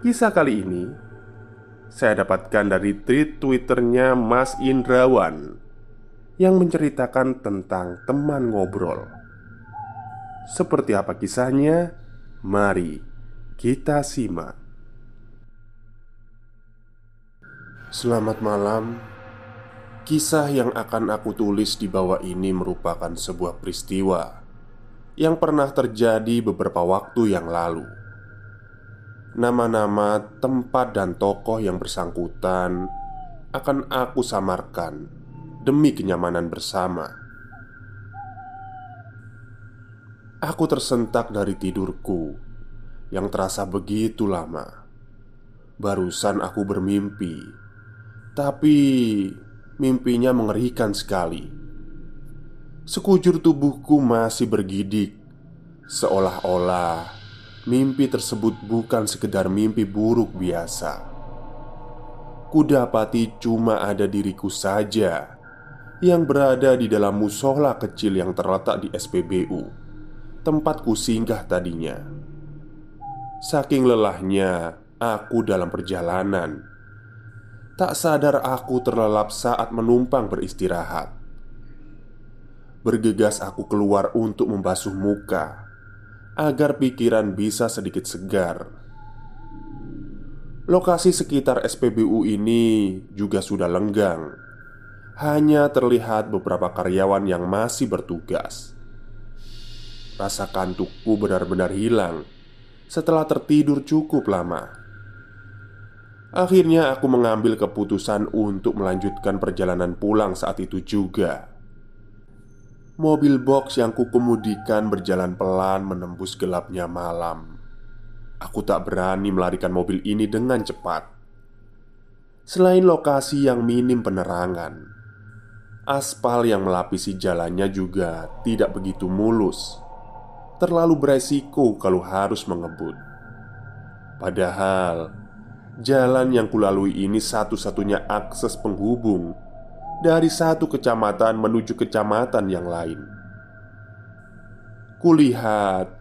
Kisah kali ini saya dapatkan dari tweet Twitternya Mas Indrawan yang menceritakan tentang teman ngobrol. Seperti apa kisahnya? Mari kita simak. Selamat malam. Kisah yang akan aku tulis di bawah ini merupakan sebuah peristiwa yang pernah terjadi beberapa waktu yang lalu Nama-nama, tempat, dan tokoh yang bersangkutan akan aku samarkan demi kenyamanan bersama. Aku tersentak dari tidurku yang terasa begitu lama. Barusan aku bermimpi, tapi mimpinya mengerikan sekali. Sekujur tubuhku masih bergidik, seolah-olah Mimpi tersebut bukan sekedar mimpi buruk biasa. Kudapati cuma ada diriku saja yang berada di dalam musola kecil yang terletak di SPBU, tempatku singgah tadinya. Saking lelahnya aku dalam perjalanan, tak sadar aku terlelap saat menumpang beristirahat. Bergegas aku keluar untuk membasuh muka agar pikiran bisa sedikit segar. Lokasi sekitar SPBU ini juga sudah lenggang. Hanya terlihat beberapa karyawan yang masih bertugas. Rasa kantukku benar-benar hilang setelah tertidur cukup lama. Akhirnya, aku mengambil keputusan untuk melanjutkan perjalanan pulang saat itu juga. Mobil box yang kukemudikan berjalan pelan menembus gelapnya malam. Aku tak berani melarikan mobil ini dengan cepat. Selain lokasi yang minim penerangan, aspal yang melapisi jalannya juga tidak begitu mulus. Terlalu beresiko kalau harus mengebut. Padahal jalan yang kulalui ini satu-satunya akses penghubung dari satu kecamatan menuju kecamatan yang lain. Kulihat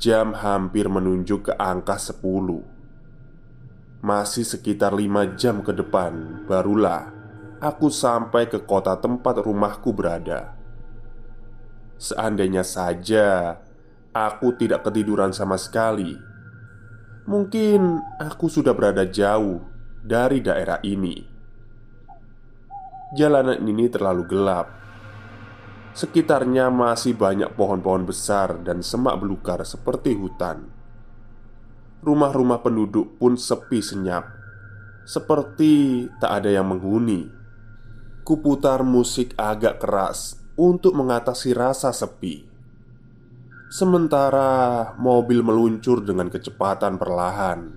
jam hampir menunjuk ke angka 10 Masih sekitar lima jam ke depan Barulah aku sampai ke kota tempat rumahku berada. Seandainya saja aku tidak ketiduran sama sekali Mungkin aku sudah berada jauh dari daerah ini Jalanan ini terlalu gelap. Sekitarnya masih banyak pohon-pohon besar dan semak belukar seperti hutan. Rumah-rumah penduduk pun sepi senyap, seperti tak ada yang menghuni. Kuputar musik agak keras untuk mengatasi rasa sepi. Sementara mobil meluncur dengan kecepatan perlahan.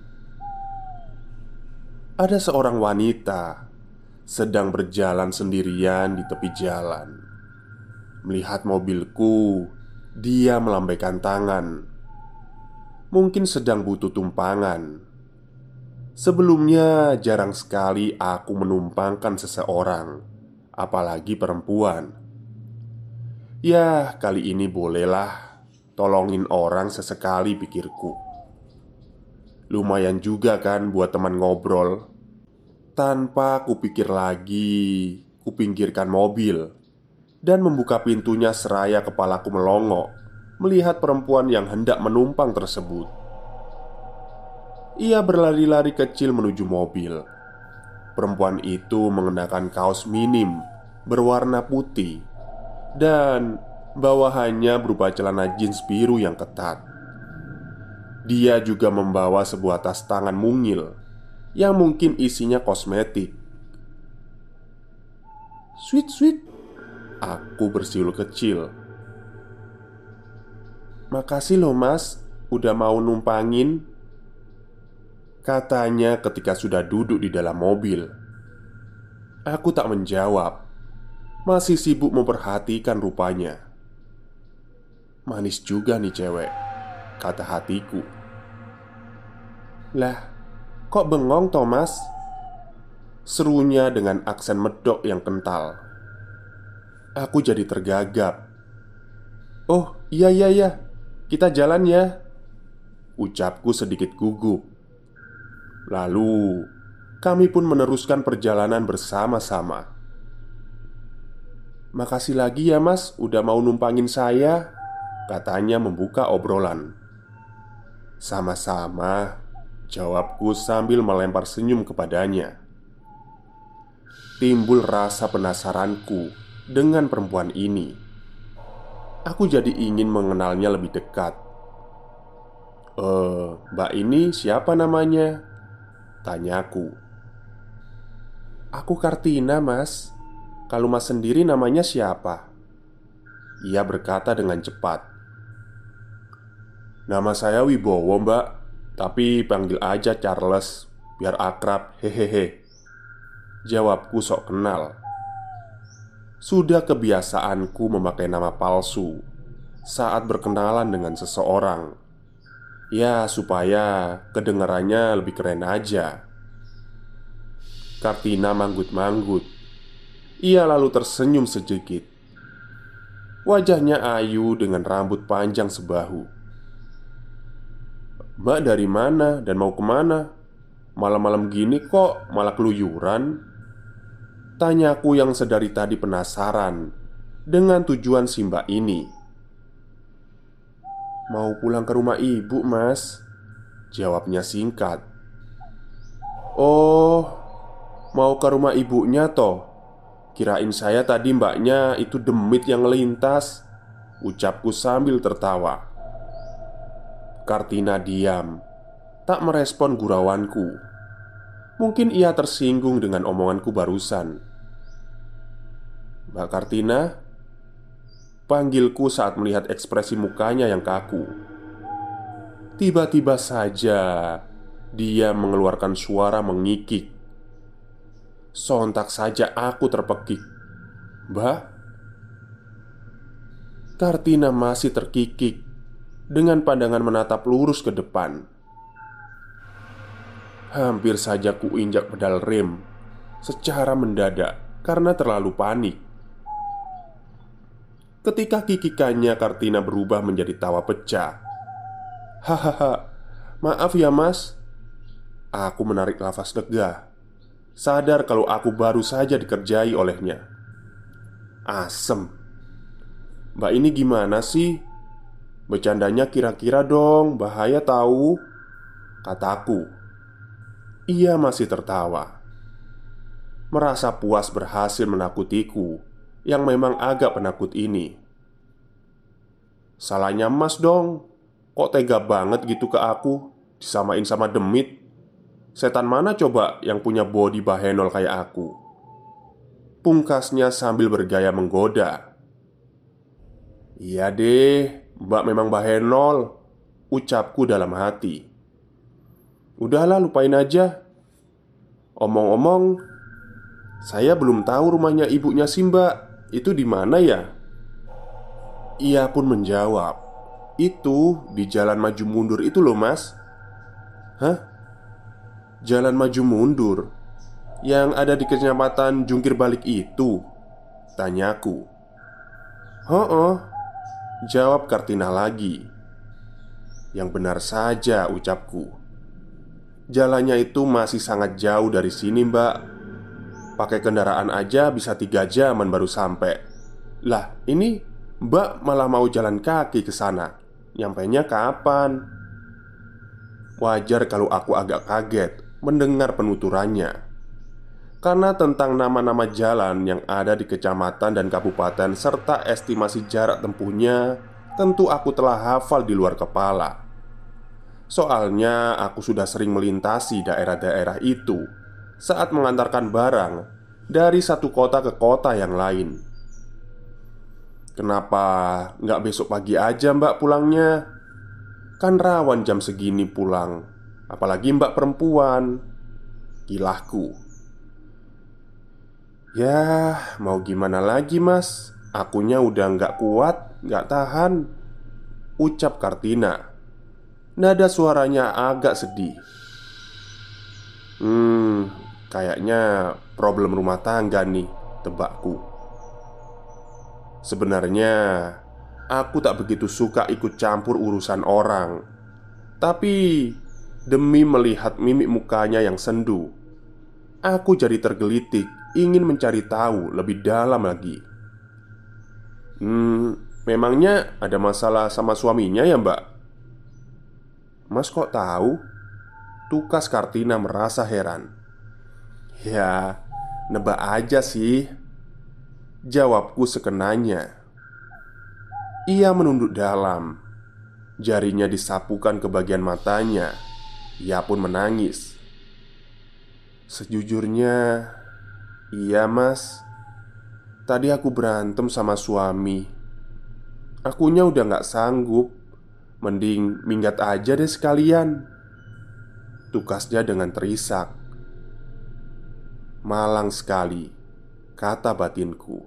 Ada seorang wanita sedang berjalan sendirian di tepi jalan. Melihat mobilku, dia melambaikan tangan. Mungkin sedang butuh tumpangan. Sebelumnya, jarang sekali aku menumpangkan seseorang, apalagi perempuan. Ya, kali ini bolehlah tolongin orang sesekali, pikirku. Lumayan juga kan buat teman ngobrol. Tanpa kupikir lagi, kupinggirkan mobil dan membuka pintunya seraya kepalaku melongo melihat perempuan yang hendak menumpang tersebut. Ia berlari-lari kecil menuju mobil. Perempuan itu mengenakan kaos minim berwarna putih dan bawahannya berupa celana jeans biru yang ketat. Dia juga membawa sebuah tas tangan mungil yang mungkin isinya kosmetik. Sweet, sweet, Aku bersiul kecil. Makasih loh mas, udah mau numpangin. Katanya ketika sudah duduk di dalam mobil. Aku tak menjawab. Masih sibuk memperhatikan rupanya. Manis juga nih cewek, kata hatiku. Lah, kok bengong Thomas? Serunya dengan aksen medok yang kental. Aku jadi tergagap. "Oh, iya iya iya. Kita jalan ya." Ucapku sedikit gugup. Lalu, kami pun meneruskan perjalanan bersama-sama. "Makasih lagi ya, Mas, udah mau numpangin saya," katanya membuka obrolan. "Sama-sama," jawabku sambil melempar senyum kepadanya. Timbul rasa penasaranku dengan perempuan ini. Aku jadi ingin mengenalnya lebih dekat. "Eh, Mbak ini siapa namanya?" tanyaku. "Aku Kartina, Mas. Kalau Mas sendiri namanya siapa?" Ia berkata dengan cepat. "Nama saya Wibowo, Mbak, tapi panggil aja Charles biar akrab, hehehe." Jawabku sok kenal. Sudah kebiasaanku memakai nama palsu saat berkenalan dengan seseorang. Ya, supaya kedengarannya lebih keren aja. Kartina manggut-manggut. Ia lalu tersenyum sedikit. Wajahnya ayu dengan rambut panjang sebahu. Mbak dari mana? Dan mau ke mana? Malam-malam gini kok malah keluyuran? Tanyaku yang sedari tadi penasaran Dengan tujuan Simba ini. Mau pulang ke rumah ibu mas? Jawabnya singkat. Oh Mau ke rumah ibunya toh? Kirain saya tadi mbaknya itu demit yang melintas Ucapku sambil tertawa Kartina diam. Tak merespon gurawanku Mungkin ia tersinggung dengan omonganku barusan. Mbak Kartina Panggilku saat melihat ekspresi mukanya yang kaku. Tiba-tiba saja Dia mengeluarkan suara mengikik. Sontak saja aku terpekik. Mbak? Kartina masih terkikik Dengan pandangan menatap lurus ke depan. Hampir saja ku injak pedal rem Secara mendadak Karena terlalu panik. Ketika kikikannya Kartina berubah menjadi tawa pecah. Hahaha Maaf ya mas. Aku menarik nafas lega. Sadar kalau aku baru saja dikerjai olehnya. Asem. Mbak ini gimana sih? Bercandanya kira-kira dong Bahaya tahu Kataku Ia masih tertawa Merasa puas berhasil menakutiku yang memang agak penakut ini. Salahnya Mas dong, kok tega banget gitu ke aku, disamain sama demit. Setan mana coba yang punya body bahenol kayak aku? Pungkasnya sambil bergaya menggoda. Iya deh, mbak memang bahenol, ucapku dalam hati. Udahlah, lupain aja. Omong-omong, saya belum tahu rumahnya ibunya Simba itu di mana ya? Ia pun menjawab Itu di jalan maju mundur itu loh mas Hah? Jalan maju mundur Yang ada di kecamatan Jungkir Balik itu Tanyaku Oh, oh Jawab Kartina lagi. Yang benar saja ucapku. Jalannya itu masih sangat jauh dari sini mbak. Pakai kendaraan aja bisa tiga jaman baru sampai. Lah ini mbak malah mau jalan kaki ke sana. Nyampainya kapan? Wajar kalau aku agak kaget mendengar penuturannya karena tentang nama-nama jalan yang ada di kecamatan dan kabupaten serta estimasi jarak tempuhnya tentu aku telah hafal di luar kepala. Soalnya aku sudah sering melintasi daerah-daerah itu saat mengantarkan barang dari satu kota ke kota yang lain. Kenapa nggak besok pagi aja mbak pulangnya? Kan rawan jam segini pulang Apalagi mbak perempuan Kilahku Ya, mau gimana lagi mas? Akunya udah nggak kuat, nggak tahan Ucap Kartina. Nada suaranya agak sedih. Hmm, kayaknya problem rumah tangga nih Tebakku. Sebenarnya Aku tak begitu suka ikut campur urusan orang. Tapi Demi melihat mimik mukanya yang sendu Aku jadi tergelitik ingin mencari tahu lebih dalam lagi. Hmm, memangnya ada masalah sama suaminya ya, Mbak? Mas kok tahu? Tukas Kartina merasa heran. Ya, nebak aja sih. Jawabku sekenanya. Ia menunduk dalam. Jarinya disapukan ke bagian matanya. Ia pun menangis. Sejujurnya, Iya mas. Tadi aku berantem sama suami. Akunya udah gak sanggup. Mending minggat aja deh sekalian. Tukasnya dengan terisak. Malang sekali Kata batinku.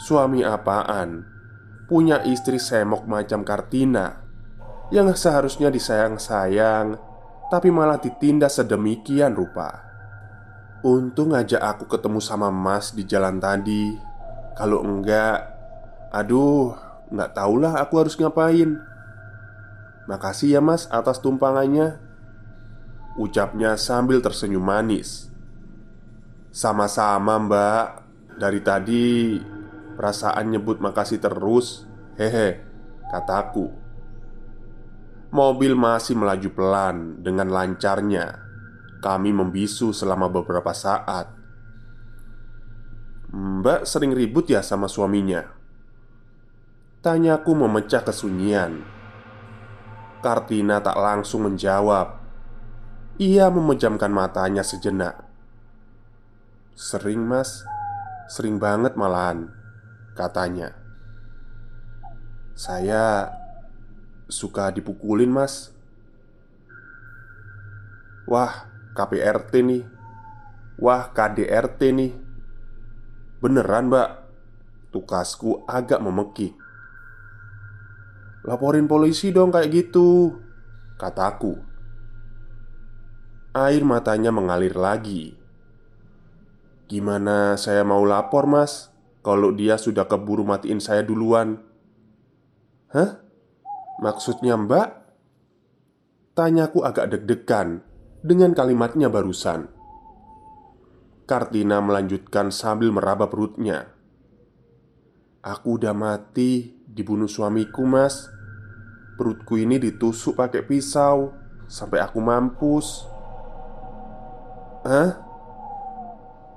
Suami apaan? Punya istri semok macam Kartina. Yang seharusnya disayang-sayang Tapi malah ditindas sedemikian rupa Untung ngajak aku ketemu sama Mas di jalan tadi. Kalau enggak, aduh, nggak tahulah aku harus ngapain. Makasih ya Mas atas tumpangannya. Ucapnya sambil tersenyum manis. Sama-sama Mbak. Dari tadi perasaan nyebut makasih terus. Hehe, kataku. Mobil masih melaju pelan dengan lancarnya kami membisu selama beberapa saat. Mbak sering ribut ya sama suaminya? Tanyaku memecah kesunyian. Kartina tak langsung menjawab. Ia memejamkan matanya sejenak. Sering, Mas. Sering banget malahan, katanya. Saya suka dipukulin, Mas. Wah, KPRT nih. Wah KDRT nih. Beneran mbak. Tukasku agak memekik. Laporin polisi dong kayak gitu Kataku Air matanya mengalir lagi. Gimana saya mau lapor mas? Kalau dia sudah keburu matiin saya duluan. Hah? Maksudnya mbak? Tanyaku agak deg-degan dengan kalimatnya barusan. Kartina melanjutkan sambil meraba perutnya. "Aku udah mati, dibunuh suamiku, Mas. Perutku ini ditusuk pakai pisau sampai aku mampus." Hah?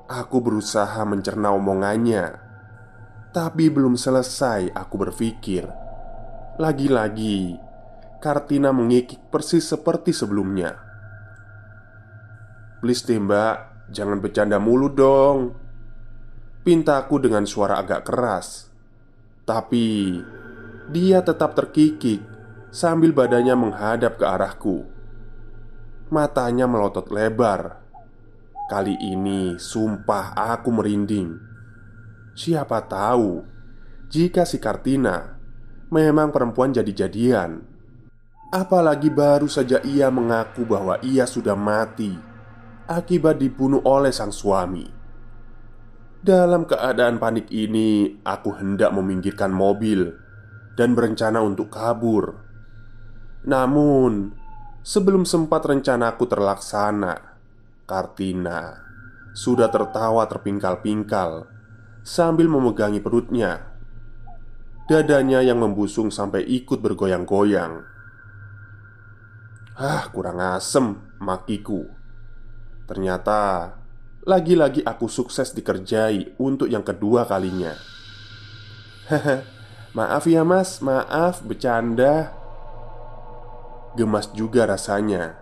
Aku berusaha mencerna omongannya, tapi belum selesai aku berpikir. Lagi-lagi, Kartina mengikik persis seperti sebelumnya. Please deh mbak, jangan bercanda mulu dong. Pintaku dengan suara agak keras. Tapi Dia tetap terkikik Sambil badannya menghadap ke arahku. Matanya melotot lebar. Kali ini sumpah aku merinding. Siapa tahu jika si Kartina memang perempuan jadi-jadian. Apalagi baru saja ia mengaku bahwa ia sudah mati akibat dibunuh oleh sang suami. Dalam keadaan panik ini, aku hendak meminggirkan mobil dan berencana untuk kabur. Namun, sebelum sempat rencanaku terlaksana, Kartina sudah tertawa terpingkal-pingkal sambil memegangi perutnya. Dadanya yang membusung sampai ikut bergoyang-goyang. Ah, kurang asem, makiku. Ternyata lagi-lagi aku sukses dikerjai untuk yang kedua kalinya. Haha, maaf ya, Mas. Maaf, bercanda. Gemas juga rasanya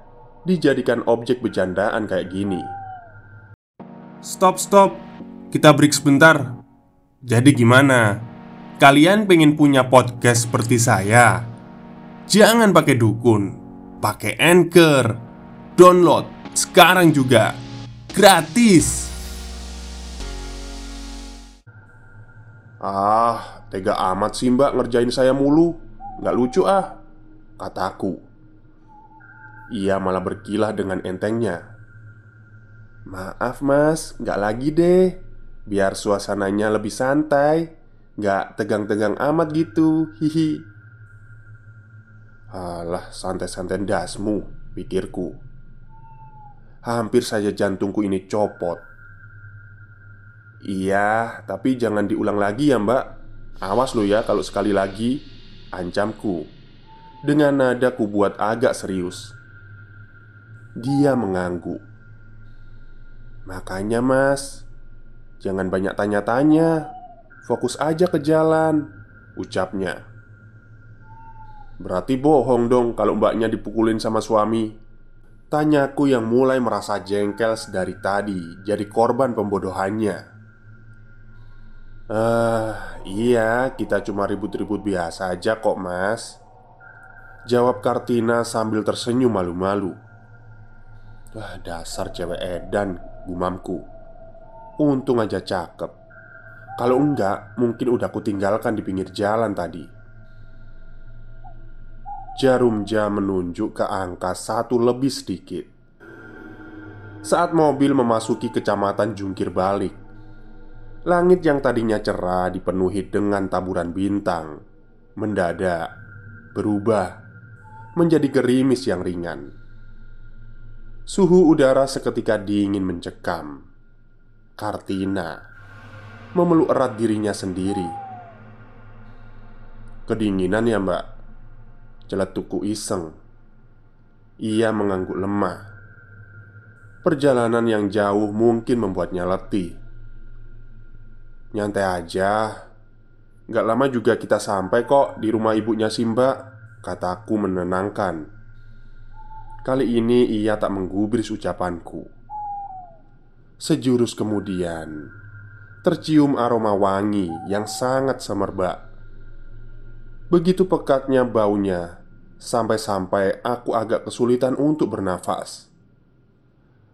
dijadikan objek bercandaan kayak gini. Stop, stop. Kita break sebentar. Jadi gimana? Kalian pengen punya podcast seperti saya? Jangan pakai dukun, pakai Anchor. Download sekarang juga. Gratis. Ah, tega amat sih mbak ngerjain saya mulu. Nggak lucu ah Kataku Ia malah berkilah dengan entengnya. Maaf mas, nggak lagi deh. Biar suasananya lebih santai. Nggak tegang-tegang amat gitu Hihi. Alah, santai-santai dasmu Pikirku Hampir saja jantungku ini copot. Iya, tapi jangan diulang lagi ya mbak. Awas lo ya kalau sekali lagi Ancamku. Dengan nada ku buat agak serius. Dia mengangguk. Makanya mas Jangan banyak tanya-tanya. Fokus aja ke jalan Ucapnya. Berarti bohong dong kalau mbaknya dipukulin sama suami Tanyaku yang mulai merasa jengkel sedari tadi Jadi korban pembodohannya Eh, iya, kita cuma ribut-ribut biasa aja kok, Mas. Jawab Kartina sambil tersenyum malu-malu. Wah, dasar cewek edan, gumamku. Untung aja cakep. Kalau enggak, mungkin udah kutinggalkan di pinggir jalan tadi. Jarum jam menunjuk ke angka satu lebih sedikit. Saat mobil memasuki kecamatan Jungkir Balik, Langit yang tadinya cerah dipenuhi dengan taburan bintang Mendadak berubah menjadi gerimis yang ringan. Suhu udara seketika dingin mencekam. Kartina memeluk erat dirinya sendiri. Kedinginan ya mbak Celetuku iseng. Ia mengangguk lemah. Perjalanan yang jauh mungkin membuatnya letih. Nyantai aja. Gak lama juga kita sampai kok di rumah ibunya Simba Kataku menenangkan. Kali ini ia tak menggubris ucapanku. Sejurus kemudian Tercium aroma wangi yang sangat semerbak Begitu pekatnya baunya Sampai-sampai aku agak kesulitan untuk bernafas.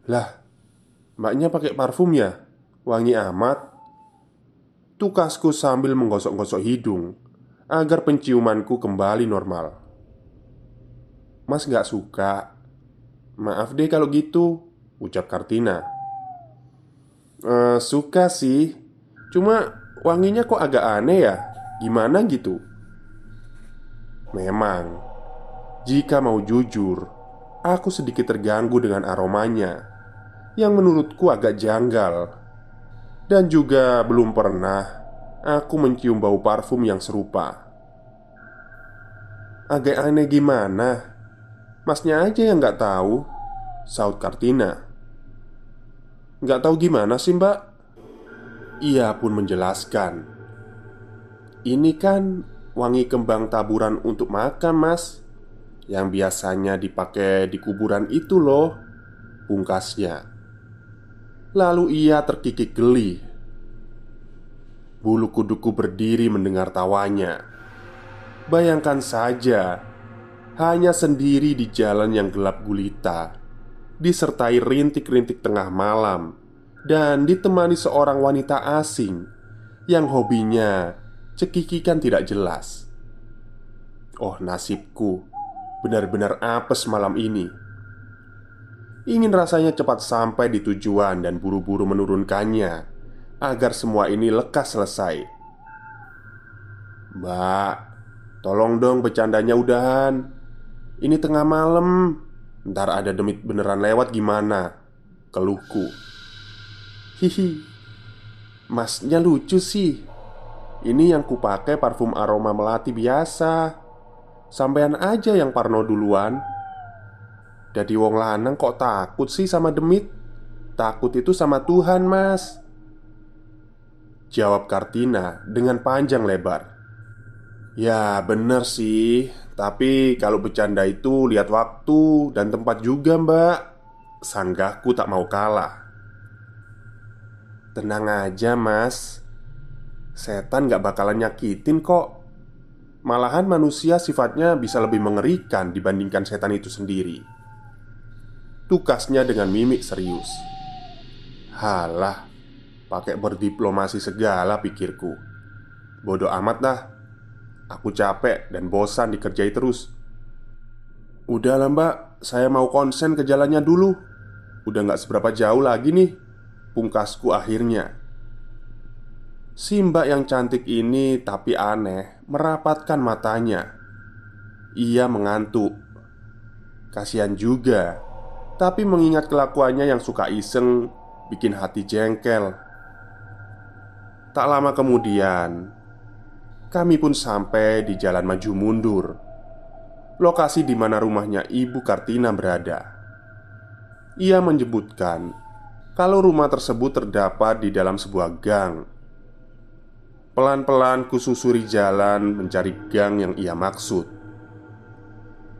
Lah, mbaknya pakai parfum ya? Wangi amat. Tukasku sambil menggosok-gosok hidung Agar penciumanku kembali normal. Mas gak suka. Maaf deh kalau gitu Ucap Kartina. E, Suka sih. Cuma wanginya kok agak aneh ya? Gimana gitu Memang Jika mau jujur Aku sedikit terganggu dengan aromanya Yang menurutku agak janggal dan juga belum pernah aku mencium bau parfum yang serupa. Agak aneh gimana? Masnya aja yang nggak tahu. Saud Kartina. Nggak tahu gimana sih mbak? Ia pun menjelaskan. Ini kan wangi kembang taburan untuk makan mas Yang biasanya dipakai di kuburan itu loh Pungkasnya Lalu ia terkikik geli. Bulu kuduku berdiri mendengar tawanya. Bayangkan saja, hanya sendiri di jalan yang gelap gulita, disertai rintik-rintik tengah malam, dan ditemani seorang wanita asing yang hobinya cekikikan tidak jelas. Oh, nasibku benar-benar apes malam ini. Ingin rasanya cepat sampai di tujuan dan buru-buru menurunkannya agar semua ini lekas selesai. Mbak, tolong dong bercandanya udahan. Ini tengah malam. Ntar ada demit beneran lewat gimana? Keluhku. Hihi. Masnya lucu sih. Ini yang kupakai parfum aroma melati biasa. Sampean aja yang parno duluan. Jadi wong lanang kok takut sih sama demit? Takut itu sama Tuhan, Mas. Jawab Kartina dengan panjang lebar. Ya, bener sih. Tapi kalau bercanda itu lihat waktu dan tempat juga, Mbak. Sanggahku tak mau kalah. Tenang aja, Mas. Setan gak bakalan nyakitin kok. Malahan manusia sifatnya bisa lebih mengerikan dibandingkan setan itu sendiri. Tukasnya dengan mimik serius. Halah, pakai berdiplomasi segala pikirku. Bodoh amat dah. Aku capek dan bosan dikerjai terus. Udah lah mbak, saya mau konsen ke jalannya dulu Udah gak seberapa jauh lagi nih Pungkasku akhirnya Si mbak yang cantik ini tapi aneh Merapatkan matanya. Ia mengantuk. Kasihan juga Tapi mengingat kelakuannya yang suka iseng Bikin hati jengkel. Tak lama kemudian kami pun sampai di jalan maju mundur Lokasi di mana rumahnya Ibu Kartina berada. Ia menyebutkan Kalau rumah tersebut terdapat di dalam sebuah gang Pelan-pelan kususuri jalan mencari gang yang ia maksud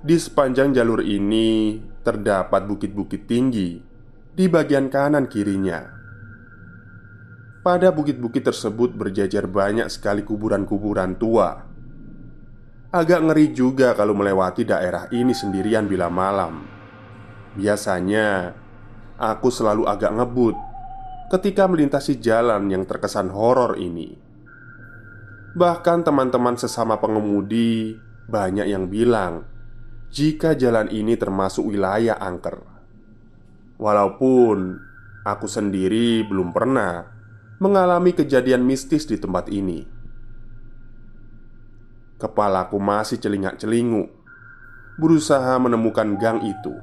Di sepanjang jalur ini terdapat bukit-bukit tinggi Di bagian kanan kirinya pada bukit-bukit tersebut berjajar banyak sekali kuburan-kuburan tua. Agak ngeri juga kalau melewati daerah ini sendirian bila malam. Biasanya, aku selalu agak ngebut ketika melintasi jalan yang terkesan horor ini. Bahkan teman-teman sesama pengemudi banyak yang bilang jika jalan ini termasuk wilayah angker. Walaupun aku sendiri belum pernah mengalami kejadian mistis di tempat ini. Kepalaku masih celingak-celinguk, berusaha menemukan gang itu.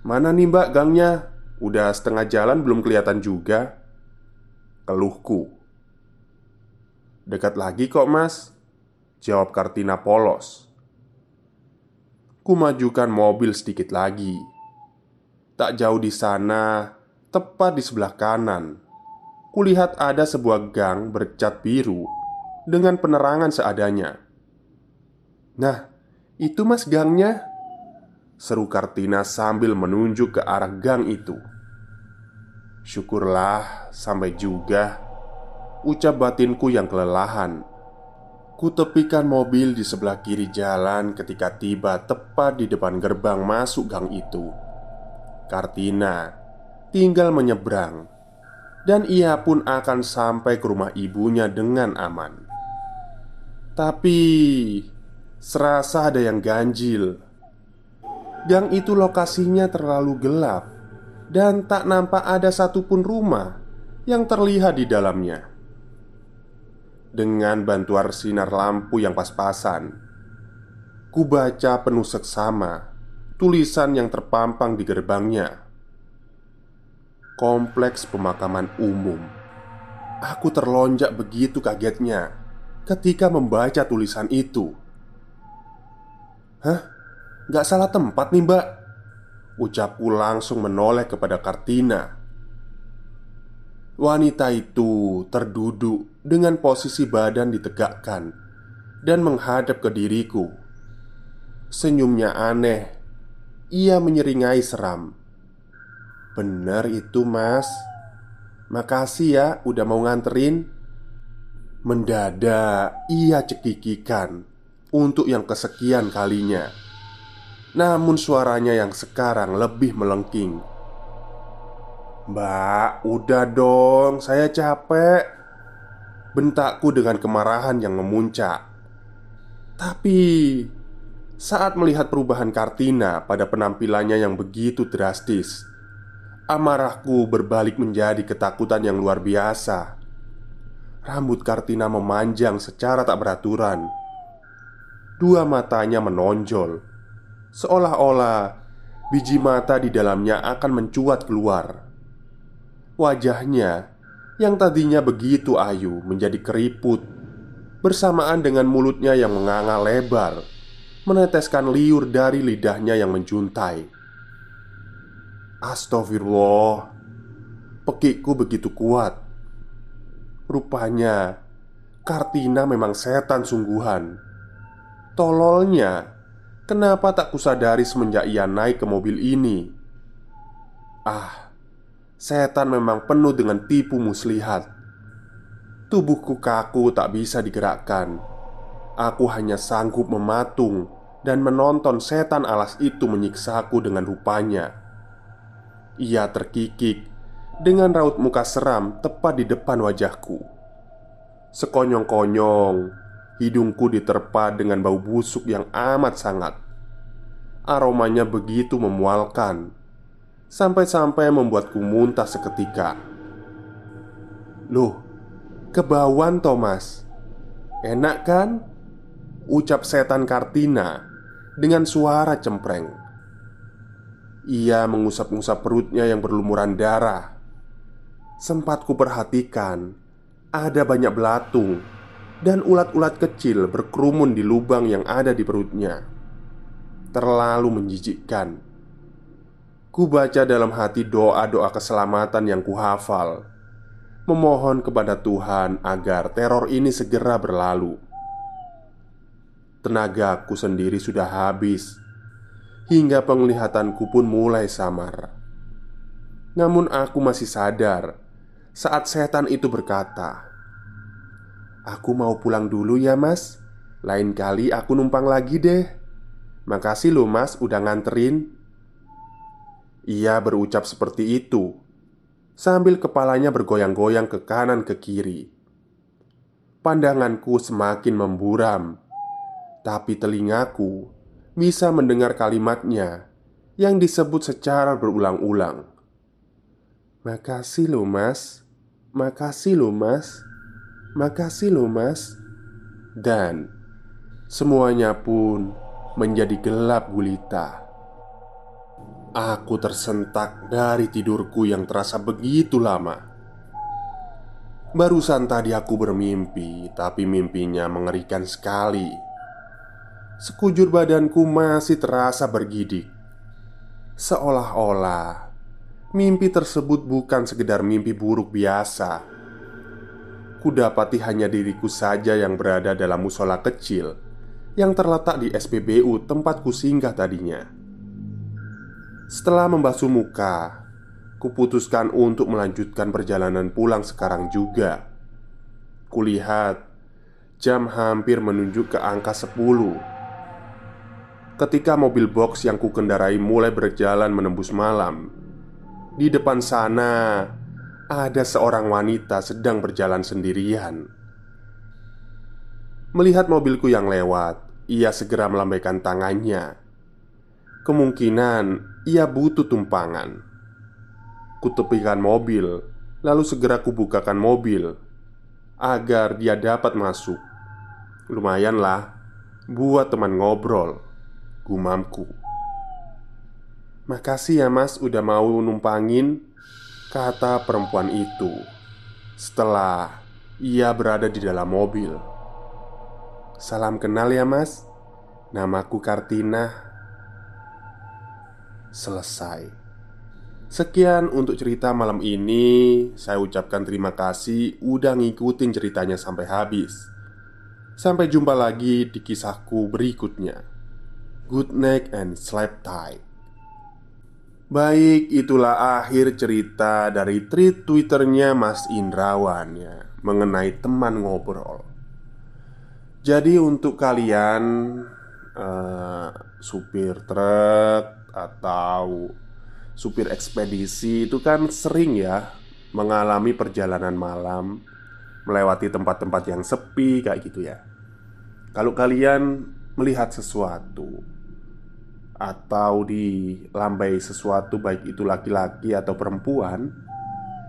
"Mana nih, Mbak, gangnya? Udah setengah jalan belum kelihatan juga." Keluhku. "Dekat lagi kok, Mas," jawab Kartina polos. Kumajukan mobil sedikit lagi. Tak jauh di sana Tepat di sebelah kanan, kulihat ada sebuah gang bercat biru dengan penerangan seadanya. "Nah, itu mas gangnya," seru Kartina sambil menunjuk ke arah gang itu. Syukurlah sampai juga Ucap batinku yang kelelahan Kutepikan mobil di sebelah kiri jalan ketika tiba tepat di depan gerbang masuk gang itu Kartina tinggal menyeberang, dan ia pun akan sampai ke rumah ibunya dengan aman. Tapi serasa ada yang ganjil. Gang itu lokasinya terlalu gelap dan tak nampak ada satupun rumah yang terlihat di dalamnya. Dengan bantuan sinar lampu yang pas-pasan, ku baca penuh seksama tulisan yang terpampang di gerbangnya kompleks pemakaman umum. Aku terlonjak begitu kagetnya ketika membaca tulisan itu. "Hah? Gak salah tempat nih, Mbak?" Ucapku langsung menoleh kepada Kartina. Wanita itu terduduk dengan posisi badan ditegakkan dan menghadap ke diriku. Senyumnya aneh. Ia menyeringai seram. Bener itu mas. Makasih ya udah mau nganterin. Mendadak ia cekikikan Untuk yang kesekian kalinya. Namun suaranya yang sekarang lebih melengking Mbak, udah dong, saya capek bentakku dengan kemarahan yang memuncak. Tapi saat melihat perubahan Kartina pada penampilannya yang begitu drastis, amarahku berbalik menjadi ketakutan yang luar biasa. Rambut Kartina memanjang secara tak beraturan. Dua matanya menonjol, seolah-olah biji mata di dalamnya akan mencuat keluar. Wajahnya yang tadinya begitu ayu menjadi keriput, bersamaan dengan mulutnya yang menganga lebar meneteskan liur dari lidahnya yang menjuntai. Astagfirullah, pekikku begitu kuat. Rupanya, Kartina memang setan sungguhan. Tololnya, kenapa tak kusadari semenjak ia naik ke mobil ini? Ah, setan memang penuh dengan tipu muslihat. Tubuhku kaku tak bisa digerakkan Aku hanya sanggup mematung dan menonton setan alas itu menyiksaku dengan rupanya. Ia terkikik dengan raut muka seram tepat di depan wajahku. Sekonyong-konyong, hidungku diterpa dengan bau busuk yang amat sangat. Aromanya begitu memualkan, sampai-sampai membuatku muntah seketika. Loh, kebauan Thomas. Enak kan? Ucap setan Kartina dengan suara cempreng Ia mengusap-ngusap perutnya yang berlumuran darah Sempat kuperhatikan Ada banyak belatung Dan ulat-ulat kecil berkerumun di lubang yang ada di perutnya Terlalu menjijikkan Ku baca dalam hati doa-doa keselamatan yang kuhafal Memohon kepada Tuhan agar teror ini segera berlalu. Tenagaku sendiri sudah habis Hingga penglihatanku pun mulai samar. Namun aku masih sadar Saat setan itu berkata Aku mau pulang dulu ya mas. Lain kali aku numpang lagi deh. Makasih loh mas udah nganterin Ia berucap seperti itu Sambil kepalanya bergoyang-goyang ke kanan ke kiri Pandanganku semakin memburam tapi telingaku bisa mendengar kalimatnya yang disebut secara berulang-ulang. "Makasih loh, Mas. Makasih loh, Mas. Makasih loh, Mas." Dan semuanya pun menjadi gelap gulita. Aku tersentak dari tidurku yang terasa begitu lama. Barusan tadi aku bermimpi, tapi mimpinya mengerikan sekali. Sekujur badanku masih terasa bergidik Seolah-olah Mimpi tersebut bukan sekedar mimpi buruk biasa Kudapati hanya diriku saja yang berada dalam musola kecil Yang terletak di SPBU tempatku singgah tadinya Setelah membasuh muka Kuputuskan untuk melanjutkan perjalanan pulang sekarang juga. Kulihat Jam hampir menunjuk ke angka 10 Ketika mobil box yang kukendarai mulai berjalan menembus malam Di depan sana Ada seorang wanita sedang berjalan sendirian. Melihat mobilku yang lewat Ia segera melambaikan tangannya. Kemungkinan ia butuh tumpangan. Kutepikan mobil Lalu segera kubukakan mobil Agar dia dapat masuk. Lumayanlah Buat teman ngobrol Gumamku. Makasih ya mas udah mau numpangin Kata perempuan itu Setelah ia berada di dalam mobil. Salam kenal ya mas. Namaku Kartina Selesai. Sekian untuk cerita malam ini. Saya ucapkan terima kasih Udah ngikutin ceritanya sampai habis. Sampai jumpa lagi di kisahku berikutnya. Good night and sleep tight. Baik, itulah akhir cerita dari tweet twitternya Mas Indrawan ya Mengenai teman ngobrol. Jadi untuk kalian uh, Supir truk atau supir ekspedisi itu kan sering ya Mengalami perjalanan malam melewati tempat-tempat yang sepi kayak gitu ya. Kalau kalian melihat sesuatu atau dilambai sesuatu baik itu laki-laki atau perempuan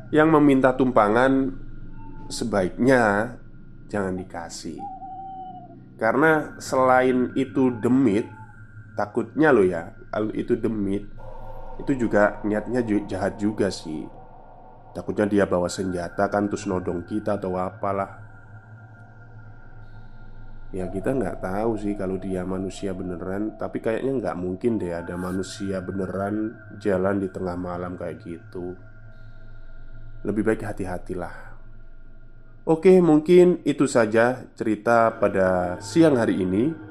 yang meminta tumpangan sebaiknya jangan dikasih. Karena selain itu demit, takutnya lo ya, kalau itu demit itu juga niatnya jahat juga sih. Takutnya dia bawa senjata kan terus nodong kita atau apalah. Ya kita nggak tahu sih kalau dia manusia beneran Tapi kayaknya nggak mungkin deh ada manusia beneran jalan di tengah malam kayak gitu. Lebih baik hati-hatilah. Oke mungkin itu saja cerita pada siang hari ini